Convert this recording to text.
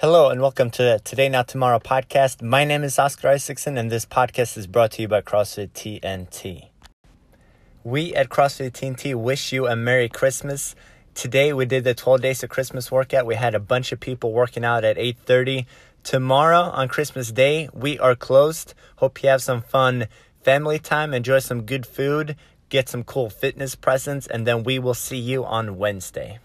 Hello and welcome to the Today Not Tomorrow podcast. My name is Oscar Isaacson and this podcast is brought to you by CrossFit TNT. We at CrossFit TNT wish you a Merry Christmas. Today we did the 12 days of Christmas workout. We had a bunch of people working out at 8:30. Tomorrow on Christmas Day, we are closed. Hope you have some fun family time, enjoy some good food, get some cool fitness presents, and then we will see you on Wednesday.